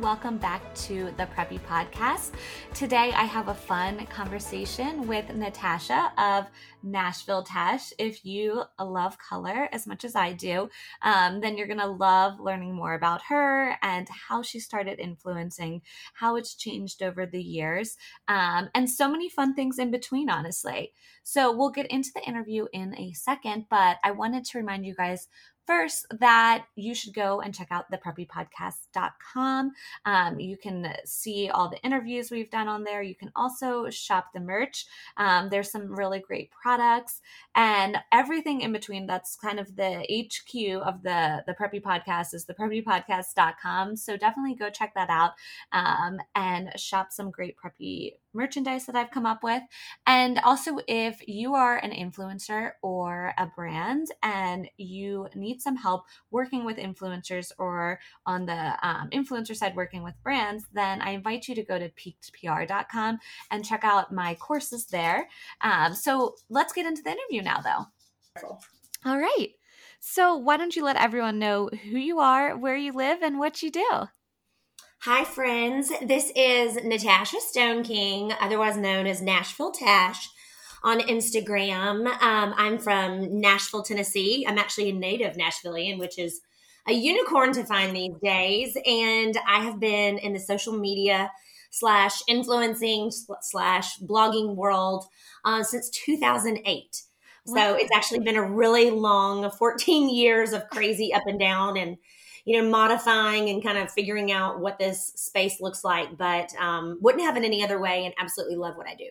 Welcome back to the Preppy Podcast. Today I have a fun conversation with Natasha of Nashville Tash. If you love color as much as I do, um, then you're going to love learning more about her and how she started influencing, how it's changed over the years, um, and so many fun things in between, honestly. So we'll get into the interview in a second, but I wanted to remind you guys First, that you should go and check out thepreppypodcast.com. Um, you can see all the interviews we've done on there. You can also shop the merch. Um, there's some really great products and everything in between. That's kind of the HQ of the, the Preppy Podcast is thepreppypodcast.com. So definitely go check that out um, and shop some great preppy merchandise that I've come up with. And also, if you are an influencer or a brand and you need some help working with influencers or on the um, influencer side working with brands, then I invite you to go to peakedpr.com and check out my courses there. Um, so let's get into the interview now, though. All right. So, why don't you let everyone know who you are, where you live, and what you do? Hi, friends. This is Natasha Stone King, otherwise known as Nashville Tash on Instagram. Um, I'm from Nashville, Tennessee. I'm actually a native Nashvillian, which is a unicorn to find these days. And I have been in the social media slash influencing slash blogging world uh, since 2008. Wow. So it's actually been a really long 14 years of crazy up and down and you know, modifying and kind of figuring out what this space looks like, but um, wouldn't have it any other way and absolutely love what I do.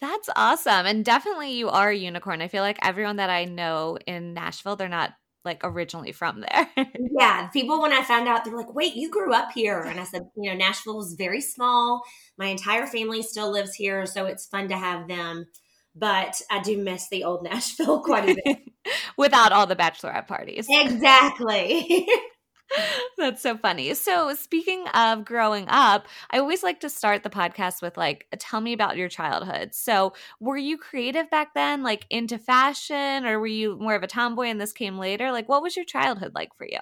That's awesome. And definitely you are a unicorn. I feel like everyone that I know in Nashville, they're not like originally from there. yeah. People, when I found out, they're like, wait, you grew up here. And I said, you know, Nashville is very small. My entire family still lives here. So it's fun to have them. But I do miss the old Nashville quite a bit. Without all the bachelorette parties. Exactly. That's so funny. So, speaking of growing up, I always like to start the podcast with like, tell me about your childhood. So, were you creative back then, like into fashion, or were you more of a tomboy and this came later? Like, what was your childhood like for you?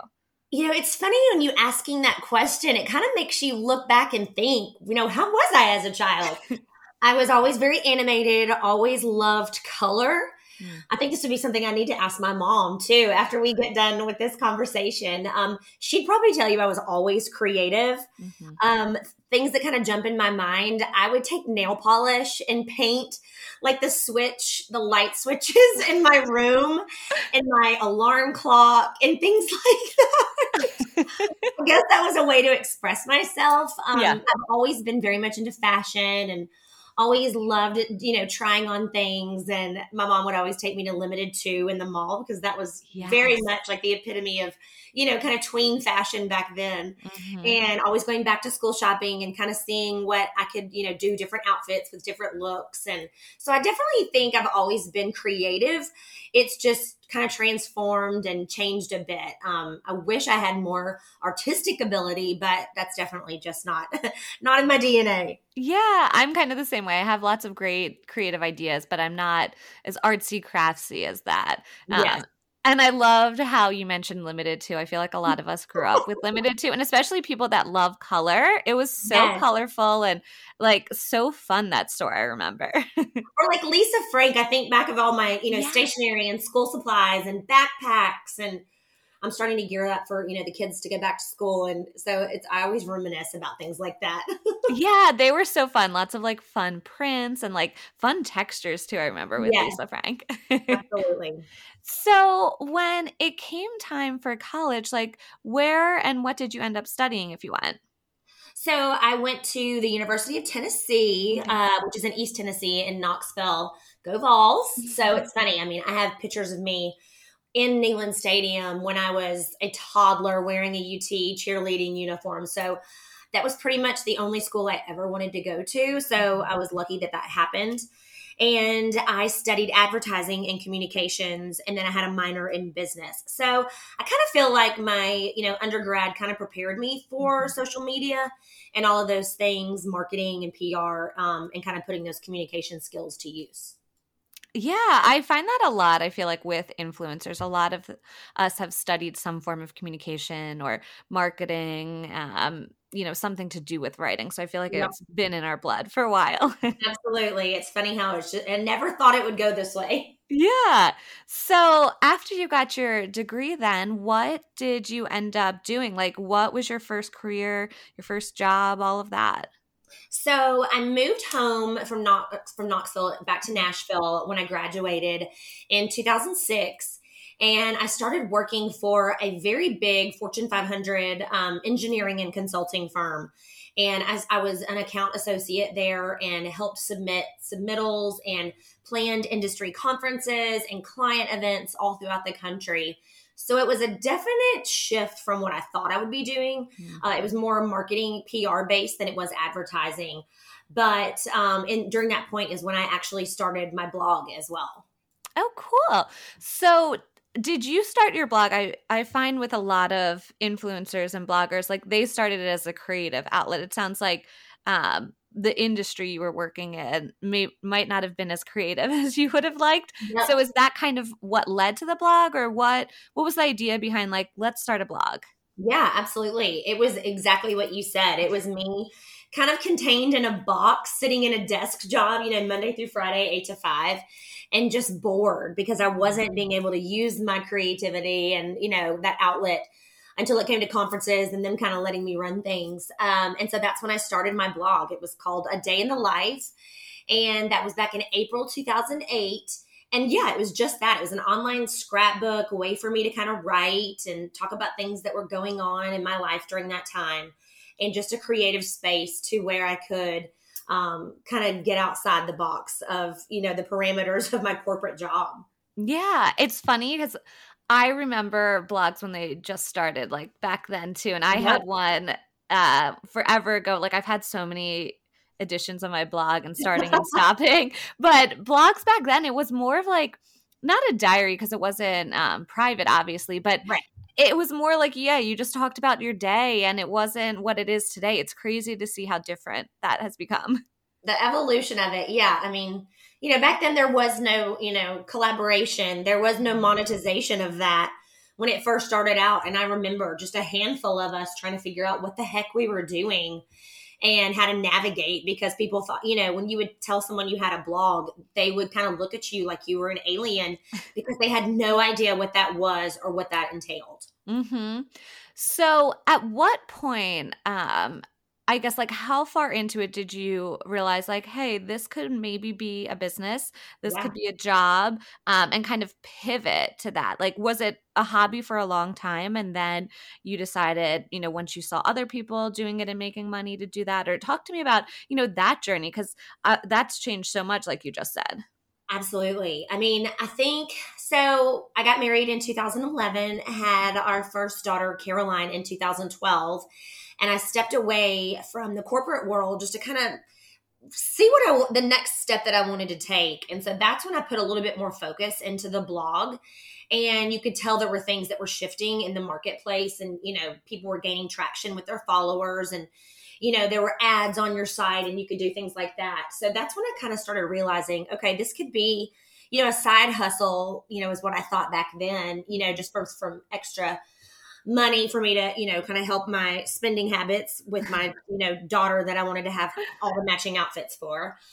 You know, it's funny when you asking that question, it kind of makes you look back and think, you know, how was I as a child? I was always very animated, always loved color. Mm. I think this would be something I need to ask my mom too after we get done with this conversation. Um, she'd probably tell you I was always creative. Mm-hmm. Um, things that kind of jump in my mind, I would take nail polish and paint like the switch, the light switches in my room and my alarm clock and things like that. I guess that was a way to express myself. Um, yeah. I've always been very much into fashion and always loved, you know, trying on things. And my mom would always take me to Limited Too in the mall because that was yes. very much like the epitome of, you know, kind of tween fashion back then. Mm-hmm. And always going back to school shopping and kind of seeing what I could, you know, do different outfits with different looks. And so I definitely think I've always been creative. It's just kind of transformed and changed a bit. Um, I wish I had more artistic ability, but that's definitely just not not in my DNA. Yeah, I'm kind of the same way. I have lots of great creative ideas, but I'm not as artsy craftsy as that. Um, yeah. And I loved how you mentioned limited too. I feel like a lot of us grew up with limited too, and especially people that love color. It was so yes. colorful and like so fun that store. I remember. or like Lisa Frank. I think back of all my you know yes. stationery and school supplies and backpacks and I'm starting to gear up for, you know, the kids to go back to school. And so it's, I always reminisce about things like that. yeah, they were so fun. Lots of like fun prints and like fun textures too, I remember with yes. Lisa Frank. Absolutely. So when it came time for college, like where and what did you end up studying if you went? So I went to the University of Tennessee, uh, which is in East Tennessee in Knoxville. Go Vols! So it's funny. I mean, I have pictures of me in Neyland Stadium when I was a toddler wearing a UT cheerleading uniform. So that was pretty much the only school I ever wanted to go to. So I was lucky that that happened. And I studied advertising and communications, and then I had a minor in business. So I kind of feel like my, you know, undergrad kind of prepared me for mm-hmm. social media and all of those things, marketing and PR, um, and kind of putting those communication skills to use. Yeah, I find that a lot. I feel like with influencers, a lot of us have studied some form of communication or marketing, um, you know, something to do with writing. So I feel like yep. it's been in our blood for a while. Absolutely. It's funny how it's just, I never thought it would go this way. Yeah. So after you got your degree, then what did you end up doing? Like, what was your first career, your first job, all of that? So I moved home from from Knoxville back to Nashville when I graduated in 2006 and I started working for a very big Fortune 500 um, engineering and consulting firm. And as I was an account associate there and helped submit submittals and planned industry conferences and client events all throughout the country. So it was a definite shift from what I thought I would be doing. Mm-hmm. Uh, it was more marketing, PR based than it was advertising. But um, in, during that point is when I actually started my blog as well. Oh, cool. So did you start your blog i i find with a lot of influencers and bloggers like they started it as a creative outlet it sounds like um the industry you were working in may might not have been as creative as you would have liked. Yep. So is that kind of what led to the blog or what what was the idea behind like let's start a blog? Yeah, absolutely. It was exactly what you said. It was me kind of contained in a box sitting in a desk job, you know, Monday through Friday, 8 to 5 and just bored because I wasn't being able to use my creativity and, you know, that outlet until it came to conferences and them kind of letting me run things. Um, and so that's when I started my blog. It was called A Day in the Life. And that was back in April 2008. And yeah, it was just that. It was an online scrapbook, a way for me to kind of write and talk about things that were going on in my life during that time. And just a creative space to where I could um, kind of get outside the box of, you know, the parameters of my corporate job. Yeah, it's funny because I remember blogs when they just started, like back then too. And I yep. had one uh forever ago. Like I've had so many editions of my blog and starting and stopping. But blogs back then, it was more of like not a diary because it wasn't um, private, obviously, but right. it was more like, yeah, you just talked about your day and it wasn't what it is today. It's crazy to see how different that has become. The evolution of it. Yeah. I mean, you know, back then there was no, you know, collaboration, there was no monetization of that when it first started out. And I remember just a handful of us trying to figure out what the heck we were doing and how to navigate because people thought, you know, when you would tell someone you had a blog, they would kind of look at you like you were an alien because they had no idea what that was or what that entailed. Mm-hmm. So, at what point um, I guess like how far into it did you realize like, hey, this could maybe be a business, this yeah. could be a job, um, and kind of pivot to that? Like, was it a hobby for a long time, and then you decided, you know, once you saw other people doing it and making money to do that, or talk to me about, you know, that journey because uh, that's changed so much, like you just said. Absolutely. I mean, I think so. I got married in 2011, had our first daughter, Caroline, in 2012 and I stepped away from the corporate world just to kind of see what I the next step that I wanted to take. And so that's when I put a little bit more focus into the blog. And you could tell there were things that were shifting in the marketplace and you know, people were gaining traction with their followers and you know, there were ads on your site and you could do things like that. So that's when I kind of started realizing, okay, this could be, you know, a side hustle, you know, is what I thought back then, you know, just from from extra money for me to, you know, kind of help my spending habits with my, you know, daughter that I wanted to have all the matching outfits for.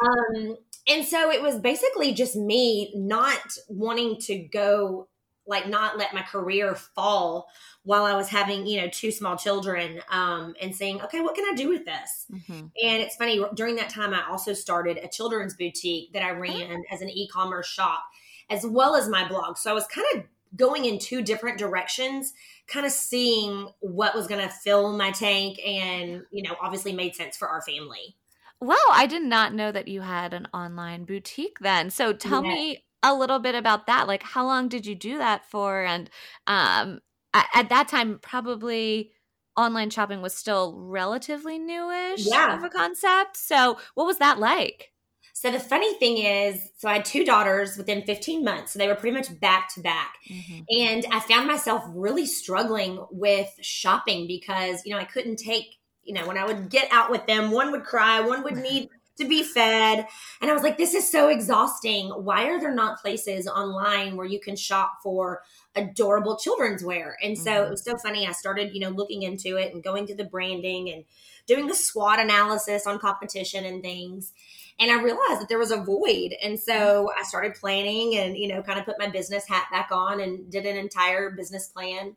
Um, and so it was basically just me not wanting to go like not let my career fall while I was having, you know, two small children um, and saying, okay, what can I do with this? Mm-hmm. And it's funny, during that time, I also started a children's boutique that I ran oh. as an e commerce shop as well as my blog. So I was kind of going in two different directions, kind of seeing what was going to fill my tank and, you know, obviously made sense for our family. Wow, I did not know that you had an online boutique then. So tell me a little bit about that. Like how long did you do that for and um at, at that time probably online shopping was still relatively newish yeah. of a concept. So what was that like? So the funny thing is, so I had two daughters within 15 months. So they were pretty much back to back. Mm-hmm. And I found myself really struggling with shopping because, you know, I couldn't take, you know, when I would get out with them, one would cry, one would need to be fed. And I was like, this is so exhausting. Why are there not places online where you can shop for adorable children's wear? And so mm-hmm. it was so funny. I started, you know, looking into it and going to the branding and doing the SWOT analysis on competition and things and I realized that there was a void. And so I started planning and, you know, kind of put my business hat back on and did an entire business plan.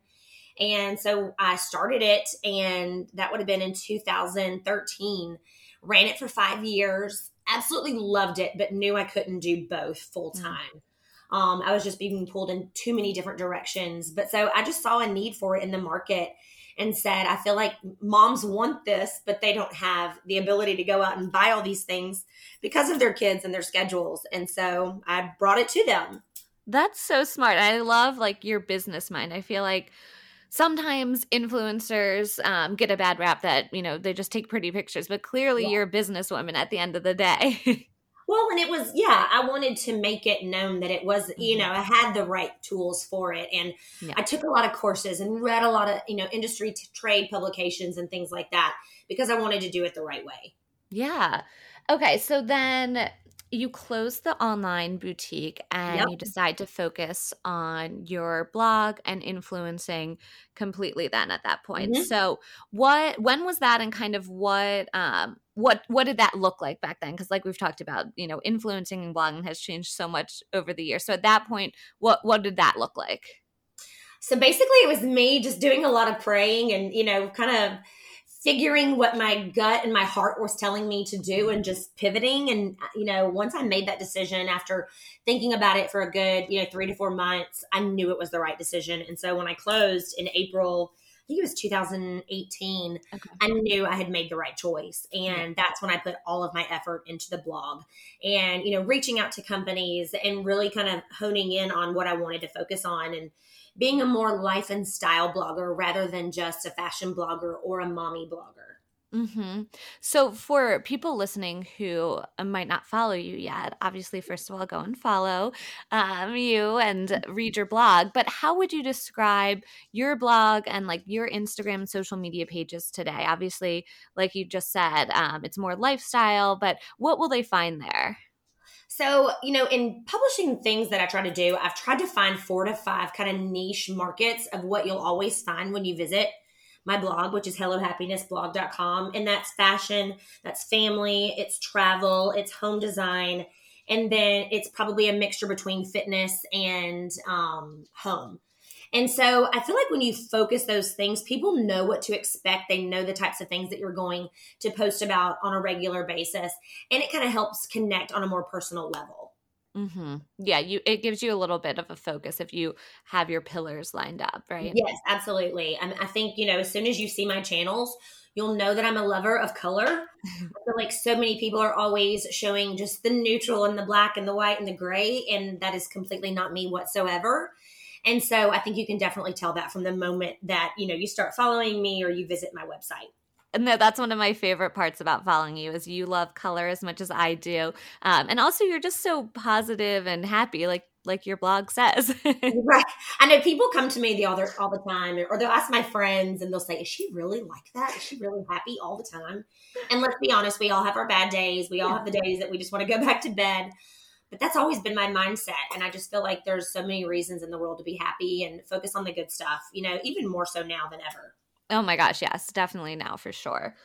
And so I started it, and that would have been in 2013. Ran it for five years, absolutely loved it, but knew I couldn't do both full time. Mm-hmm. Um, I was just being pulled in too many different directions. But so I just saw a need for it in the market and said, I feel like moms want this, but they don't have the ability to go out and buy all these things because of their kids and their schedules. And so I brought it to them. That's so smart. I love like your business mind. I feel like sometimes influencers um, get a bad rap that you know they just take pretty pictures, but clearly yeah. you're a businesswoman at the end of the day. Well, and it was, yeah, I wanted to make it known that it was, you mm-hmm. know, I had the right tools for it. And yeah. I took a lot of courses and read a lot of, you know, industry t- trade publications and things like that because I wanted to do it the right way. Yeah. Okay. So then you close the online boutique and yep. you decide to focus on your blog and influencing completely then at that point. Mm-hmm. So what when was that and kind of what um what what did that look like back then because like we've talked about you know influencing and blogging has changed so much over the years so at that point what what did that look like so basically it was me just doing a lot of praying and you know kind of figuring what my gut and my heart was telling me to do and just pivoting and you know once i made that decision after thinking about it for a good you know three to four months i knew it was the right decision and so when i closed in april I think it was 2018, okay. I knew I had made the right choice. And that's when I put all of my effort into the blog and, you know, reaching out to companies and really kind of honing in on what I wanted to focus on and being a more life and style blogger rather than just a fashion blogger or a mommy blogger. Mm-hmm. So, for people listening who uh, might not follow you yet, obviously, first of all, go and follow um, you and read your blog. But how would you describe your blog and like your Instagram social media pages today? Obviously, like you just said, um, it's more lifestyle, but what will they find there? So, you know, in publishing things that I try to do, I've tried to find four to five kind of niche markets of what you'll always find when you visit my blog, which is hellohappinessblog.com. And that's fashion, that's family, it's travel, it's home design. And then it's probably a mixture between fitness and um, home. And so I feel like when you focus those things, people know what to expect. They know the types of things that you're going to post about on a regular basis. And it kind of helps connect on a more personal level. Mm-hmm. Yeah, you it gives you a little bit of a focus if you have your pillars lined up, right? Yes, absolutely. I, I think you know as soon as you see my channels, you'll know that I'm a lover of color. I feel like so many people are always showing just the neutral and the black and the white and the gray, and that is completely not me whatsoever. And so I think you can definitely tell that from the moment that you know you start following me or you visit my website. And that's one of my favorite parts about following you is you love color as much as I do, um, and also you're just so positive and happy, like like your blog says. right. I know people come to me the other all the time, or they'll ask my friends, and they'll say, "Is she really like that? Is she really happy all the time?" And let's be honest, we all have our bad days. We all have the days that we just want to go back to bed. But that's always been my mindset, and I just feel like there's so many reasons in the world to be happy and focus on the good stuff. You know, even more so now than ever. Oh my gosh, yes, definitely now for sure.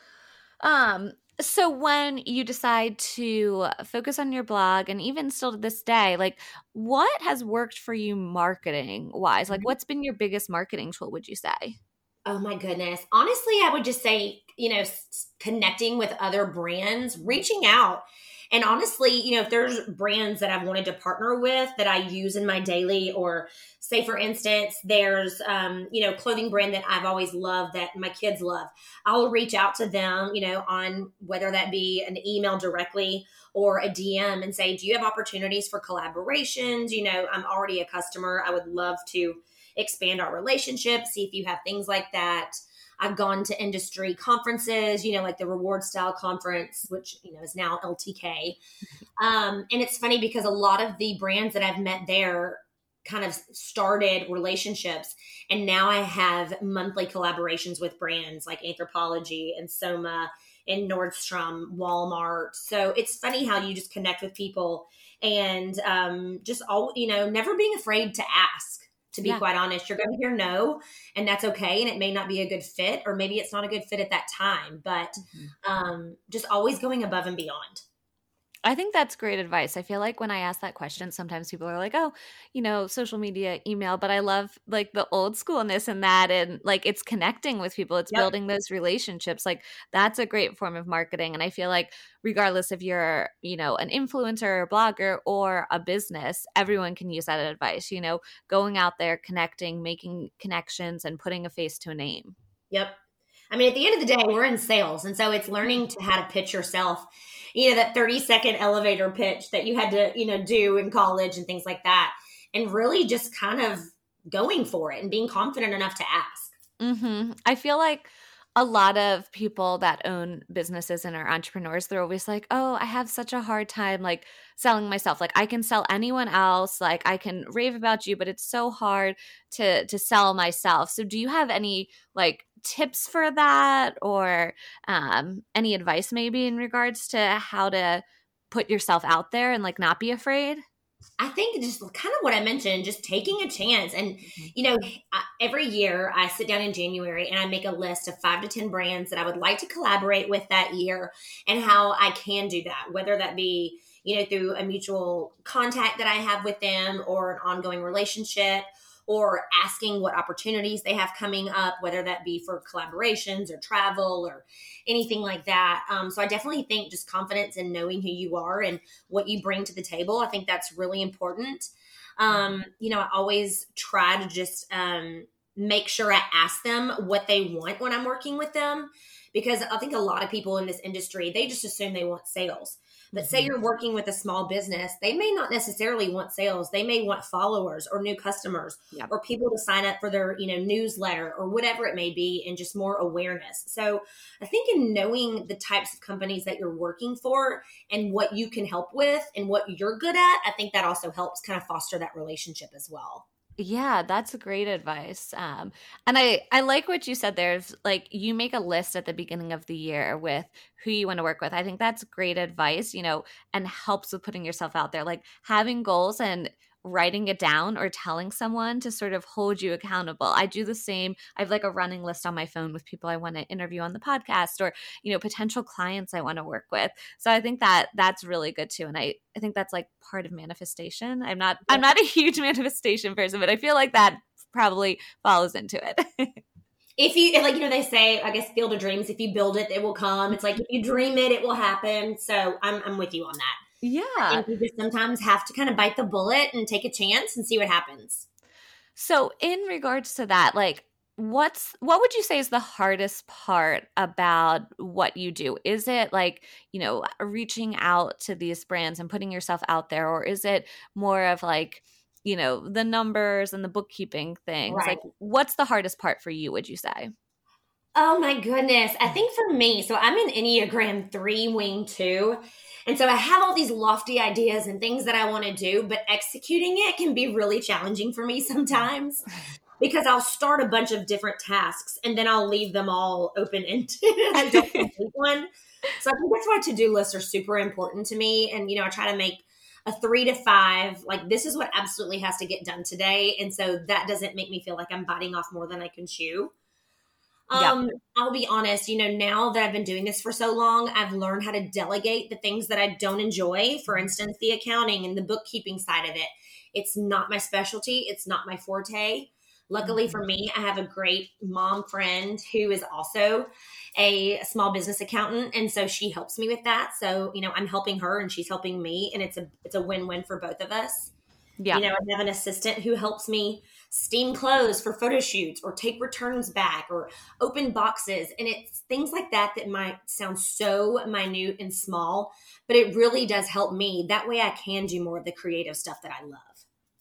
Um, so when you decide to focus on your blog and even still to this day, like what has worked for you marketing wise? Like mm-hmm. what's been your biggest marketing tool, would you say? Oh my goodness. Honestly, I would just say, you know, s- connecting with other brands, reaching out And honestly, you know, if there's brands that I've wanted to partner with that I use in my daily, or say for instance, there's um, you know, clothing brand that I've always loved that my kids love, I'll reach out to them, you know, on whether that be an email directly or a DM and say, Do you have opportunities for collaborations? You know, I'm already a customer. I would love to expand our relationship, see if you have things like that. I've gone to industry conferences, you know, like the rewardStyle conference, which, you know, is now LTK. Um, and it's funny because a lot of the brands that I've met there kind of started relationships. And now I have monthly collaborations with brands like Anthropologie and Soma and Nordstrom, Walmart. So it's funny how you just connect with people and um, just all, you know, never being afraid to ask to be yeah. quite honest. You're going to hear no, and that's okay. And it may not be a good fit, or maybe it's not a good fit at that time, but mm-hmm. um, just always going above and beyond. I think that's great advice. I feel like when I ask that question, sometimes people are like, "Oh, you know, social media, email," but I love like the old schoolness and that, and like it's connecting with people, it's yep. building those relationships. Like that's a great form of marketing, and I feel like regardless if you're, you know, an influencer, or blogger, or a business, everyone can use that advice. You know, going out there, connecting, making connections, and putting a face to a name. Yep. I mean, at the end of the day, we're in sales, and so it's learning to how to pitch yourself you know, that 30 second elevator pitch that you had to, you know, do in college and things like that. And really just kind of going for it and being confident enough to ask. Mm-hmm. I feel like a lot of people that own businesses and are entrepreneurs they're always like oh i have such a hard time like selling myself. Like i can sell anyone else like i can rave about you but it's so hard to to sell myself. So do you have any like tips for that or um any advice maybe in regards to how to put yourself out there and like not be afraid I think just kind of what I mentioned, just taking a chance. And, mm-hmm. you know, every year I sit down in January and I make a list of five to 10 brands that I would like to collaborate with that year and how I can do that, whether that be, you know, through a mutual contact that I have with them or an ongoing relationship or asking what opportunities they have coming up, whether that be for collaborations or travel or anything like that. Um, so I definitely think just confidence in knowing who you are and what you bring to the table. I think that's really important. Um, you know, I always try to just um, make sure I ask them what they want when I'm working with them because I think a lot of people in this industry, they just assume they want sales. But mm-hmm. say you're working with a small business, they may not necessarily want sales. They may want followers or new customers or people to sign up for their, you know, newsletter or whatever it may be and just more awareness. So I think in knowing the types of companies that you're working for and what you can help with and what you're good at, I think that also helps kind of foster that relationship as well. Yeah, that's great advice. Um, and I I like what you said. There's like you make a list at the beginning of the year with who you want to work with. I think that's great advice. You know, and helps with putting yourself out there. Like having goals and writing it down or telling someone to sort of hold you accountable. I do the same. I have like a running list on my phone with people I want to interview on the podcast or, you know, potential clients I want to work with. So I think that that's really good too. And I, I think that's like part of manifestation. I'm not I'm not a huge manifestation person, but I feel like that probably follows into it. if you like you know they say i guess field of dreams if you build it it will come it's like if you dream it it will happen so i'm, I'm with you on that yeah. I think you just sometimes have to kind of bite the bullet and take a chance and see what happens. So, in regards to that, like, what's what would you say is the hardest part about what you do is it like you know reaching out to these brands and putting yourself out there or is it more of like you know the numbers and the bookkeeping things right. like what's the hardest part for you would you say oh my goodness i think for me so i'm an enneagram 3 wing 2 and so I have all these lofty ideas and things that I want to do, but executing it can be really challenging for me sometimes because I'll start a bunch of different tasks and then I'll leave them all open ended. I don't complete one. So I think that's why to do lists are super important to me. And, you know, I try to make a three to five, like this is what absolutely has to get done today. And so that doesn't make me feel like I'm biting off more than I can chew. Um, I'll be honest, you know, now that I've been doing this for so long, I've learned how to delegate the things that I don't enjoy. For instance, the accounting and the bookkeeping side of it. It's not my specialty, it's not my forte. Luckily mm-hmm. for me, I have a great mom friend who is also a small business accountant and so she helps me with that. So, you know, I'm helping her and she's helping me and it's a it's a win-win for both of us. Yeah. You know, I have an assistant who helps me steam clothes for photo shoots or take returns back or open boxes. And it's things like that that might sound so minute and small, but it really does help me. That way I can do more of the creative stuff that I love.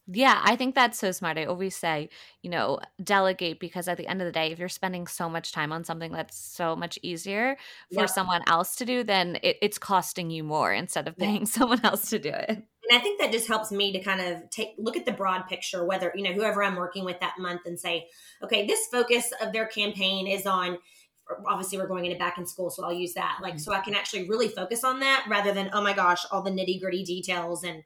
Yeah, I think that's so smart. I always say, you know, delegate because at the end of the day, if you're spending so much time on something that's so much easier for yep. someone else to do, then it, it's costing you more instead of paying someone else to do it. And I think that just helps me to kind of take look at the broad picture, whether, you know, whoever I'm working with that month and say, okay, this focus of their campaign is on obviously we're going into back in school so i'll use that like so i can actually really focus on that rather than oh my gosh all the nitty gritty details and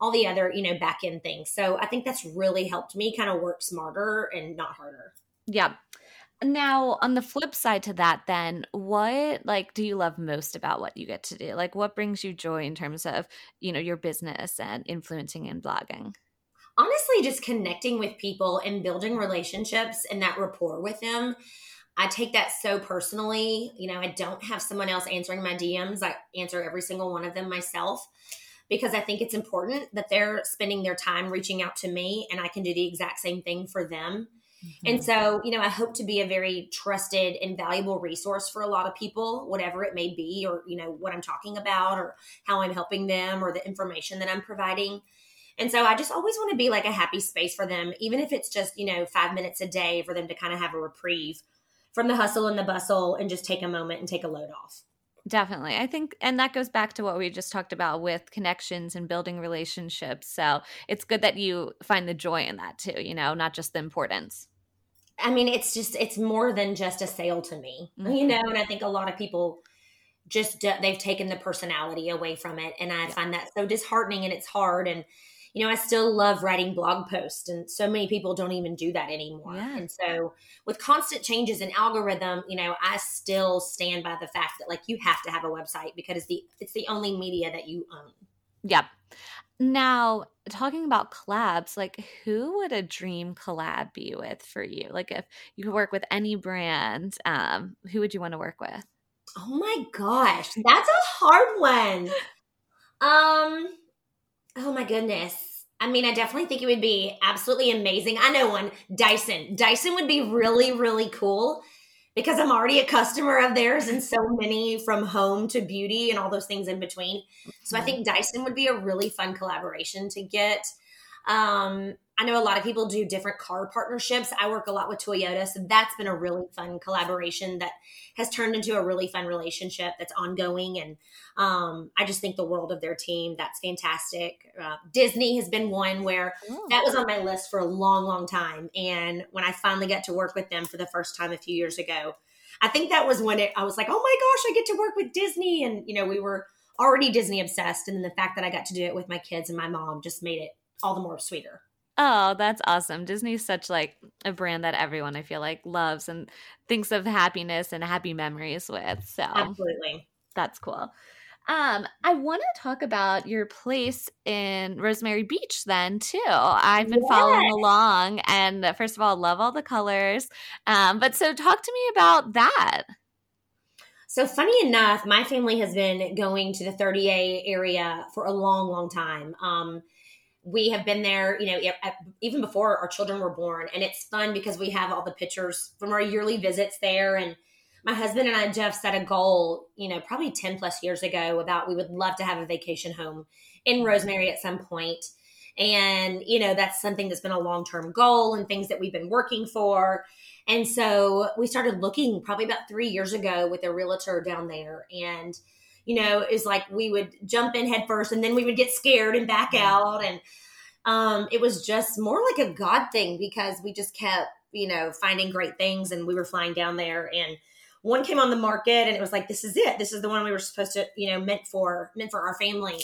all the other, you know, back end things. So I think that's really helped me kind of work smarter and not harder. Yeah. Now, on the flip side to that, then, what like do you love most about what you get to do? Like, what brings you joy in terms of you know your business and influencing and blogging? Honestly, just connecting with people and building relationships and that rapport with them. I take that so personally. You know, I don't have someone else answering my DMs. I answer every single one of them myself because I think it's important that they're spending their time reaching out to me and I can do the exact same thing for them. Mm-hmm. And so, you know, I hope to be a very trusted and valuable resource for a lot of people, whatever it may be, or, you know, what I'm talking about, or how I'm helping them, or the information that I'm providing. And so I just always want to be like a happy space for them, even if it's just, you know, five minutes a day for them to kind of have a reprieve from the hustle and the bustle and just take a moment and take a load off. Definitely. I think, and that goes back to what we just talked about with connections and building relationships. So it's good that you find the joy in that too, you know, not just the importance. I mean, it's just, it's more than just a sale to me, mm-hmm. you know, and I think a lot of people just, they've taken the personality away from it. And I find that so disheartening and it's hard. And, you know, I still love writing blog posts, and so many people don't even do that anymore. Yeah. And so, with constant changes in algorithm, you know, I still stand by the fact that like you have to have a website because it's the it's the only media that you own. Yep. Now, talking about collabs, like who would a dream collab be with for you? Like if you could work with any brand, um, who would you want to work with? Oh my gosh, that's a hard one. Um, Oh my goodness. I mean, I definitely think it would be absolutely amazing. I know one, Dyson. Dyson would be really, really cool because I'm already a customer of theirs and so many from home to beauty and all those things in between. So I mm-hmm. think Dyson would be a really fun collaboration to get. Um, I know a lot of people do different car partnerships. I work a lot with Toyota, so that's been a really fun collaboration that has turned into a really fun relationship that's ongoing. And um, I just think the world of their team. That's fantastic. Uh, Disney has been one where oh. that was on my list for a long, long time. And when I finally got to work with them for the first time a few years ago, I think that was when it, I was like, oh my gosh, I get to work with Disney. And, you know, we were already Disney obsessed. And then the fact that I got to do it with my kids and my mom just made it all the more sweeter. Oh, that's awesome. Disney's such like a brand that everyone I feel like loves and thinks of happiness and happy memories with. So Absolutely. That's cool. Um, I want to talk about your place in Rosemary Beach then too. I've been yes. following along and first of all, love all the colors. Um, but so talk to me about that. So funny enough, my family has been going to the 30A area for a long, long time. Um, we have been there, you know, even before our children were born. And it's fun because we have all the pictures from our yearly visits there. And my husband and I, Jeff, set a goal, you know, probably 10 plus years ago about we would love to have a vacation home in Rosemary at some point. And, you know, that's something that's been a long term goal and things that we've been working for. And so we started looking probably about three years ago with a realtor down there. And, you know, is like we would jump in head first and then we would get scared and back out. And um, it was just more like a God thing because we just kept, you know, finding great things and we were flying down there and one came on the market and it was like, this is it. This is the one we were supposed to, you know, meant for, meant for our family.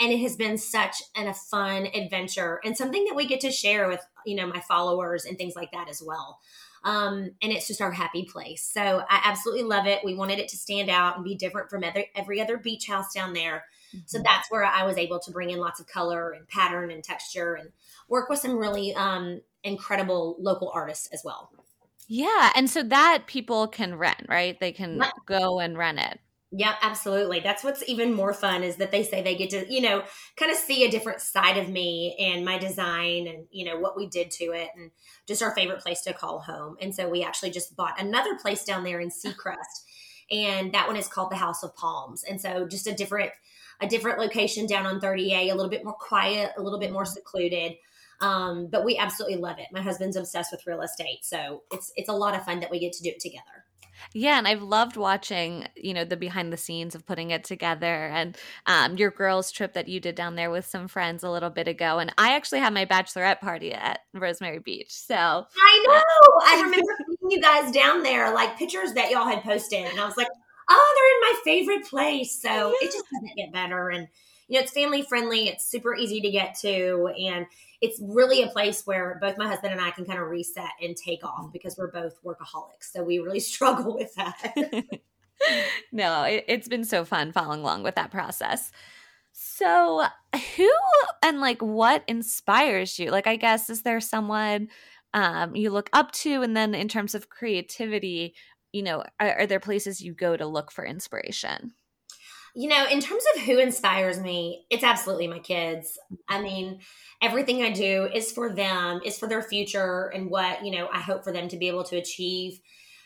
And it has been such an, a fun adventure and something that we get to share with, you know, my followers and things like that as well. Um, and it's just our happy place. So I absolutely love it. We wanted it to stand out and be different from every, every other beach house down there. Mm-hmm. So that's where I was able to bring in lots of color and pattern and texture and work with some really um, incredible local artists as well. Yeah. And so that people can rent, right? They can go and rent it. Yep, absolutely. That's what's even more fun is that they say they get to, you know, kind of see a different side of me and my design and, you know, what we did to it and just our favorite place to call home. And so we actually just bought another place down there in Seacrest. And that one is called the House of Palms. And so just a different a different location down on 30A, a little bit more quiet, a little bit more secluded. Um, but we absolutely love it. My husband's obsessed with real estate, so it's it's a lot of fun that we get to do it together. Yeah, and I've loved watching, you know, the behind the scenes of putting it together and um, your girls' trip that you did down there with some friends a little bit ago. And I actually had my bachelorette party at Rosemary Beach. So I know. I remember seeing you guys down there, like pictures that y'all had posted. And I was like, oh, they're in my favorite place. So yeah. it just doesn't get better. And, you know, it's family friendly, it's super easy to get to. And it's really a place where both my husband and I can kind of reset and take off mm. because we're both workaholics. So we really struggle with that. no, it, it's been so fun following along with that process. So, who and like what inspires you? Like, I guess, is there someone um, you look up to? And then, in terms of creativity, you know, are, are there places you go to look for inspiration? You know, in terms of who inspires me, it's absolutely my kids. I mean, everything I do is for them, is for their future and what, you know, I hope for them to be able to achieve.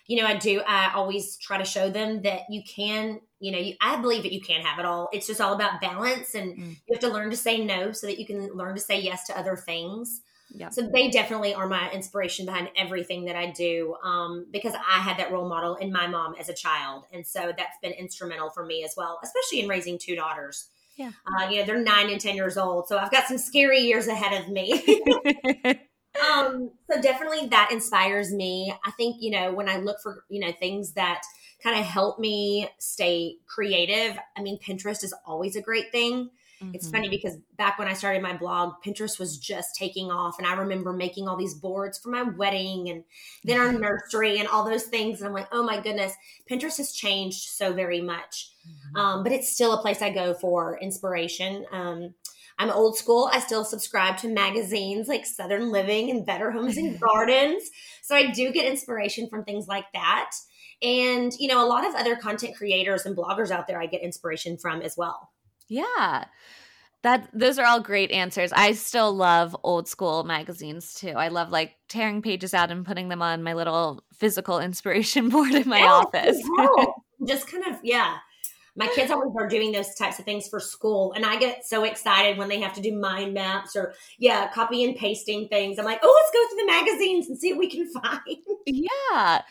You know, I do, I always try to show them that you can, you know, you, I believe that you can have it all. It's just all about balance and mm. you have to learn to say no so that you can learn to say yes to other things. Yeah. So they definitely are my inspiration behind everything that I do um, because I had that role model in my mom as a child. And so that's been instrumental for me as well, especially in raising two daughters. Yeah. Uh, you know, they're nine and 10 years old. So I've got some scary years ahead of me. um, so definitely that inspires me. I think, you know, when I look for, you know, things that kind of help me stay creative, I mean, Pinterest is always a great thing. Mm-hmm. It's funny because back when I started my blog, Pinterest was just taking off. And I remember making all these boards for my wedding and then our nursery and all those things. And I'm like, oh my goodness, Pinterest has changed so very much. Mm-hmm. Um, but it's still a place I go for inspiration. Um, I'm old school. I still subscribe to magazines like Southern Living and Better Homes and Gardens. So I do get inspiration from things like that. And, you know, a lot of other content creators and bloggers out there I get inspiration from as well. Yeah. That those are all great answers. I still love old school magazines too. I love like tearing pages out and putting them on my little physical inspiration board in my yeah, office. Just kind of yeah, my kids always are doing those types of things for school and i get so excited when they have to do mind maps or yeah copy and pasting things. I'm like oh let's go through the magazines and see what we can find. Yeah.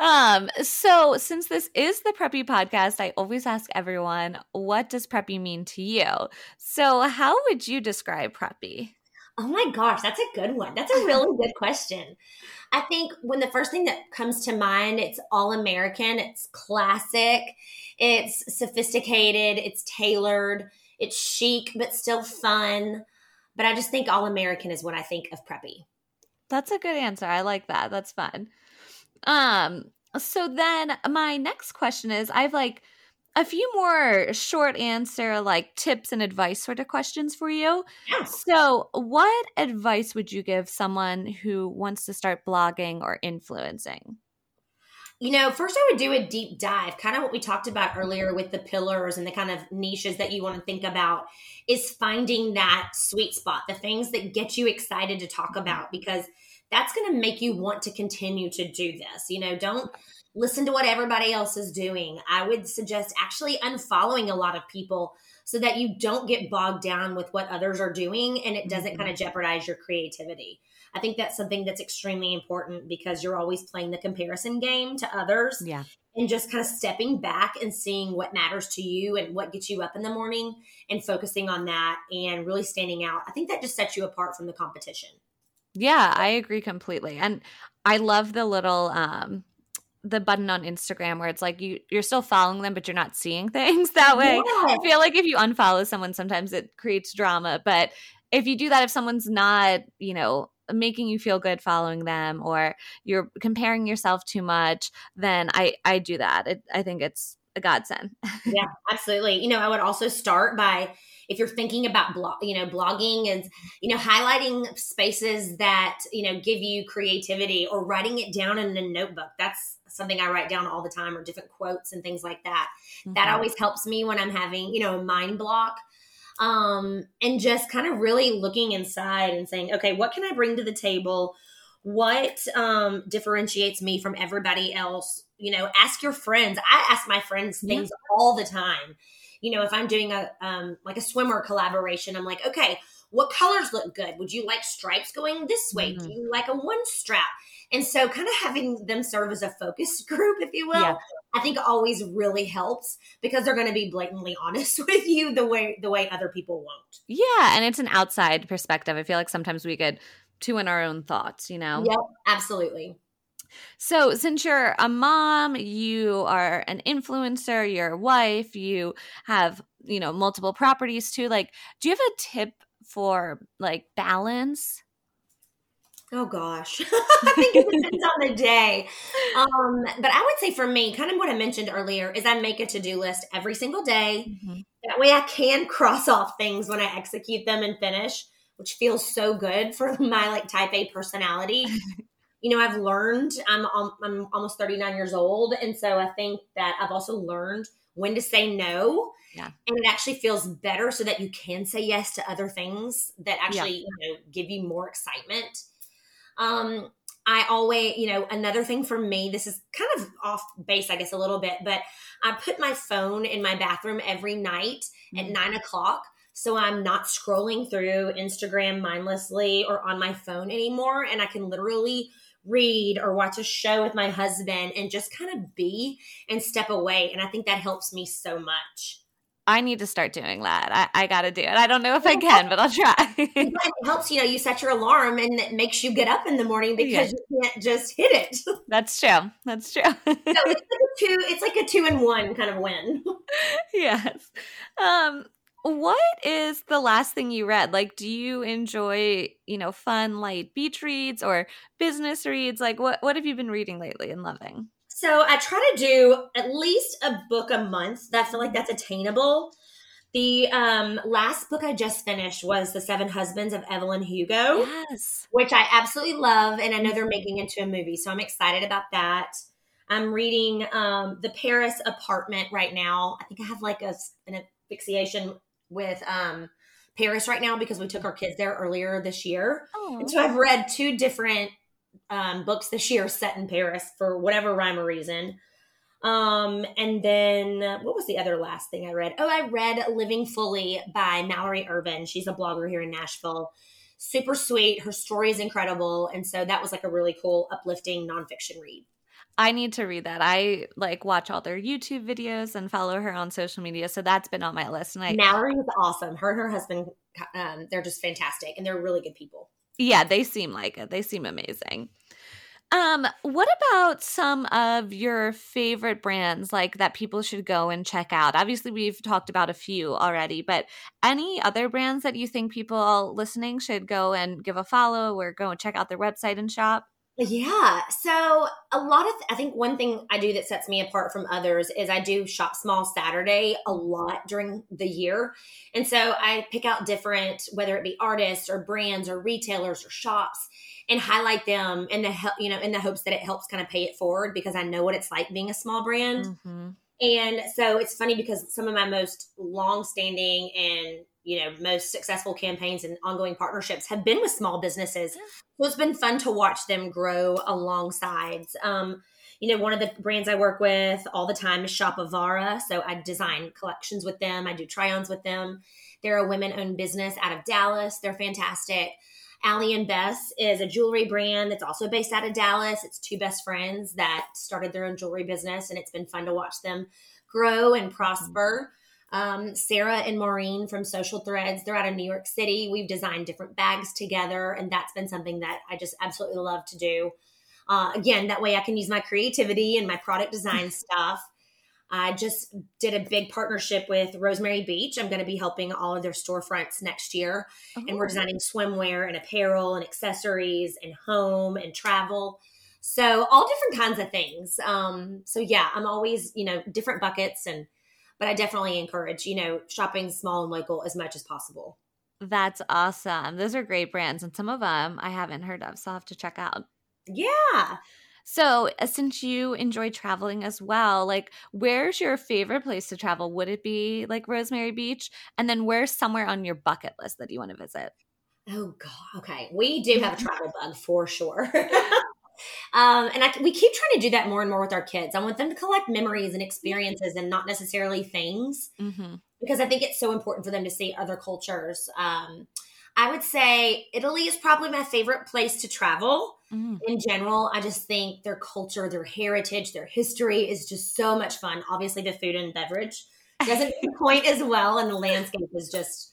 Um so since this is the preppy podcast i always ask everyone what does preppy mean to you? So how would you describe preppy Oh my gosh, that's a good one. That's a really good question. I think when the first thing that comes to mind, it's all American, it's classic, it's sophisticated, it's tailored, it's chic, but still fun. But I just think all American is what I think of preppy. That's a good answer. I like that. That's fun. Um, so then my next question is I've like a few more short answer like tips and advice sort of questions for you. Yeah. So, what advice would you give someone who wants to start blogging or influencing? You know, first I would do a deep dive, kind of what we talked about earlier with the pillars and the kind of niches that you want to think about is finding that sweet spot, the things that get you excited to talk mm-hmm. about because that's going to make you want to continue to do this. You know, don't listen to what everybody else is doing. I would suggest actually unfollowing a lot of people so that you don't get bogged down with what others are doing and it doesn't mm-hmm. kind of jeopardize your creativity. I think that's something that's extremely important because you're always playing the comparison game to others. Yeah. And just kind of stepping back and seeing what matters to you and what gets you up in the morning and focusing on that and really standing out. I think that just sets you apart from the competition. Yeah, I agree completely. And I love the little um the button on Instagram where it's like you you're still following them but you're not seeing things that way. Yeah. I feel like if you unfollow someone sometimes it creates drama, but if you do that if someone's not, you know, making you feel good following them or you're comparing yourself too much, then I I do that. It, I think it's a godsend. yeah, absolutely. You know, I would also start by if you're thinking about blog, you know, blogging and you know, highlighting spaces that, you know, give you creativity or writing it down in a notebook. That's something I write down all the time or different quotes and things like that. Mm-hmm. That always helps me when I'm having, you know, a mind block. Um, and just kind of really looking inside and saying, okay, what can I bring to the table? What um, differentiates me from everybody else? You know, ask your friends. I ask my friends things yeah. all the time you know, if I'm doing a um, like a swimmer collaboration, I'm like, okay, what colors look good? Would you like stripes going this way? Mm-hmm. Do you like a one strap? And so, kind of having them serve as a focus group, if you will, yeah. I think always really helps because they're going to be blatantly honest with you the way the way other people won't. Yeah, and it's an outside perspective. I feel like sometimes we get too in our own thoughts, you know. Yep, absolutely. So, since you're a mom, you are an influencer, you're a wife, you have, you know, multiple properties too. Like, do you have a tip for like balance? Oh gosh, I think it depends on the day. Um, but I would say for me, kind of what I mentioned earlier is I make a to do list every single day. Mm-hmm. That way, I can cross off things when I execute them and finish, which feels so good for my like Type A personality. you know, I've learned, I'm, I'm almost 39 years old. And so I think that I've also learned when to say no. Yeah. And it actually feels better so that you can say yes to other things that actually, yeah. you know, give you more excitement. Um, I always, you know, another thing for me, this is kind of off base, I guess, a little bit, but I put my phone in my bathroom every night mm-hmm. at nine o'clock. So I'm not scrolling through Instagram mindlessly or on my phone anymore. And I can literally read or watch a show with my husband and just kind of be and step away. And I think that helps me so much. I need to start doing that. I, I got to do it. I don't know if I can, but I'll try. it helps, you know, you set your alarm and it makes you get up in the morning because yeah. you can't just hit it. That's true. That's true. so it's like a two, it's like a two and one kind of win. yes. Um, what is the last thing you read? Like, do you enjoy, you know, fun, light beach reads or business reads? Like, what, what have you been reading lately and loving? So I try to do at least a book a month. I feel like that's attainable. The um, last book I just finished was The Seven Husbands of Evelyn Hugo. Yes. Which I absolutely love. And I know they're making into a movie. So I'm excited about that. I'm reading um, The Paris Apartment right now. I think I have like a, an asphyxiation with um, Paris right now because we took our kids there earlier this year. Oh. And so I've read two different um, books this year set in Paris for whatever rhyme or reason. Um, and then what was the other last thing I read? Oh, I read Living Fully by Mallory Ervin. She's a blogger here in Nashville. Super sweet. Her story is incredible. And so that was like a really cool, uplifting nonfiction read. I need to read that. I like watch all their YouTube videos and follow her on social media, so that's been on my list. And I Mallory is awesome. Her and her husband, um, they're just fantastic, and they're really good people. Yeah, they seem like it. They seem amazing. Um, what about some of your favorite brands like that people should go and check out? Obviously, we've talked about a few already, but any other brands that you think people listening should go and give a follow or go and check out their website and shop? Yeah. So a lot of, I think one thing I do that sets me apart from others is I do shop small Saturday a lot during the year. And so I pick out different, whether it be artists or brands or retailers or shops and highlight them in the, help you know, in the hopes that it helps kind of pay it forward because I know what it's like being a small brand. Mm-hmm. And so it's funny because some of my most long standing and you know most successful campaigns and ongoing partnerships have been with small businesses. So it's been fun to watch them grow alongside. Um, you know one of the brands i work with all the time is shopavara so i design collections with them. I do try-ons with them. They're a women-owned business out of dallas. They're fantastic. Allie and Bess is a jewelry brand that's also based out of Dallas. It's two best friends that started their own jewelry business, and it's been fun to watch them grow and prosper. Um, Sarah and Maureen from Social Threads, they're out of New York City. We've designed different bags together, and that's been something that I just absolutely love to do. Uh, again, that way I can use my creativity and my product design stuff. I just did a big partnership with Rosemary Beach. I'm going to be helping all of their storefronts next year. Oh. And we're oh. designing swimwear and apparel and accessories and home and travel. So all different kinds of things. Um, so yeah, I'm always, you know, different buckets and but I definitely encourage, you know, shopping small and local as much as possible. That's awesome. Those are great brands and some of them I haven't heard of, so I'll have to check out. Yeah. So, uh, since you enjoy traveling as well, like where's your favorite place to travel? Would it be like Rosemary Beach? And then where's somewhere on your bucket list that you want to visit? Oh god. Okay. We do have a travel bug for sure. um, and I, we keep trying to do that more and more with our kids. I want them to collect memories and experiences and not necessarily things mm-hmm. because I think it's so important for them to see other cultures. Um, I would say Italy is probably my favorite place to travel mm. in general. I just think their culture, their heritage, their history is just so much fun. Obviously, the food and beverage doesn't point as well, and the landscape is just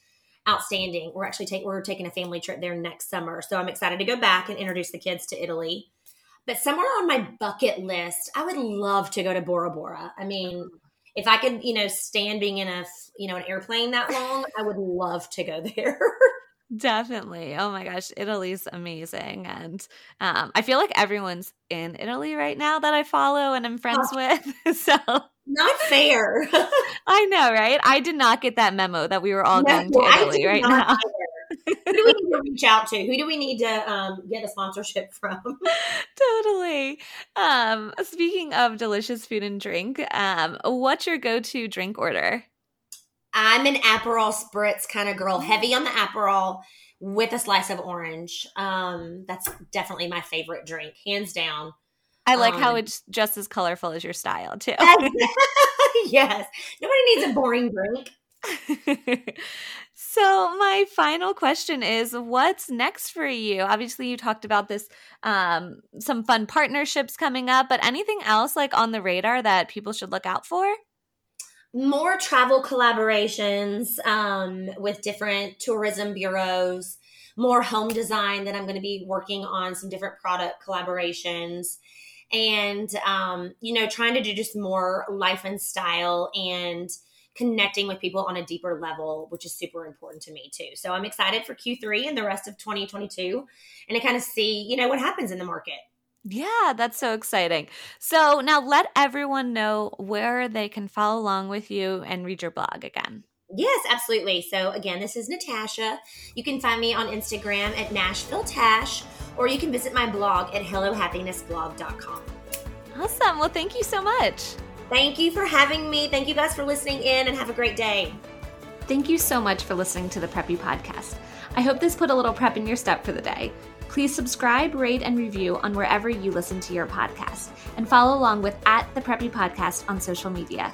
outstanding. We're actually taking we're taking a family trip there next summer, so I'm excited to go back and introduce the kids to Italy. But somewhere on my bucket list, I would love to go to Bora Bora. I mean, if I could, you know, stand being in a you know an airplane that long, I would love to go there. Definitely. Oh my gosh, Italy's amazing. And um, I feel like everyone's in Italy right now that I follow and I'm friends oh, with. so not fair. I know, right? I did not get that memo that we were all no, going to Italy right now. Who do we need to reach out to? Who do we need to um, get a sponsorship from? totally. Um, speaking of delicious food and drink, um, what's your go-to drink order? I'm an Aperol spritz kind of girl, heavy on the Aperol with a slice of orange. Um, that's definitely my favorite drink, hands down. I like um, how it's just as colorful as your style too. yes, nobody needs a boring drink. so my final question is what's next for you? Obviously you talked about this um, some fun partnerships coming up but anything else like on the radar that people should look out for? More travel collaborations um, with different tourism bureaus, more home design that I'm going to be working on, some different product collaborations, and, um, you know, trying to do just more life and style and connecting with people on a deeper level, which is super important to me too. So I'm excited for Q3 and the rest of 2022 and to kind of see, you know, what happens in the market. Yeah, that's so exciting. So now let everyone know where they can follow along with you and read your blog again. Yes, absolutely. So again, this is Natasha. You can find me on Instagram at Nashville Tash, or you can visit my blog at hellohappinessblog.com. Awesome. Well, thank you so much. Thank you for having me. Thank you guys for listening in and have a great day. Thank you so much for listening to the Preppy Podcast. I hope this put a little prep in your step for the day. Please subscribe, rate, and review on wherever you listen to your podcast, and follow along with at the Preppy Podcast on social media.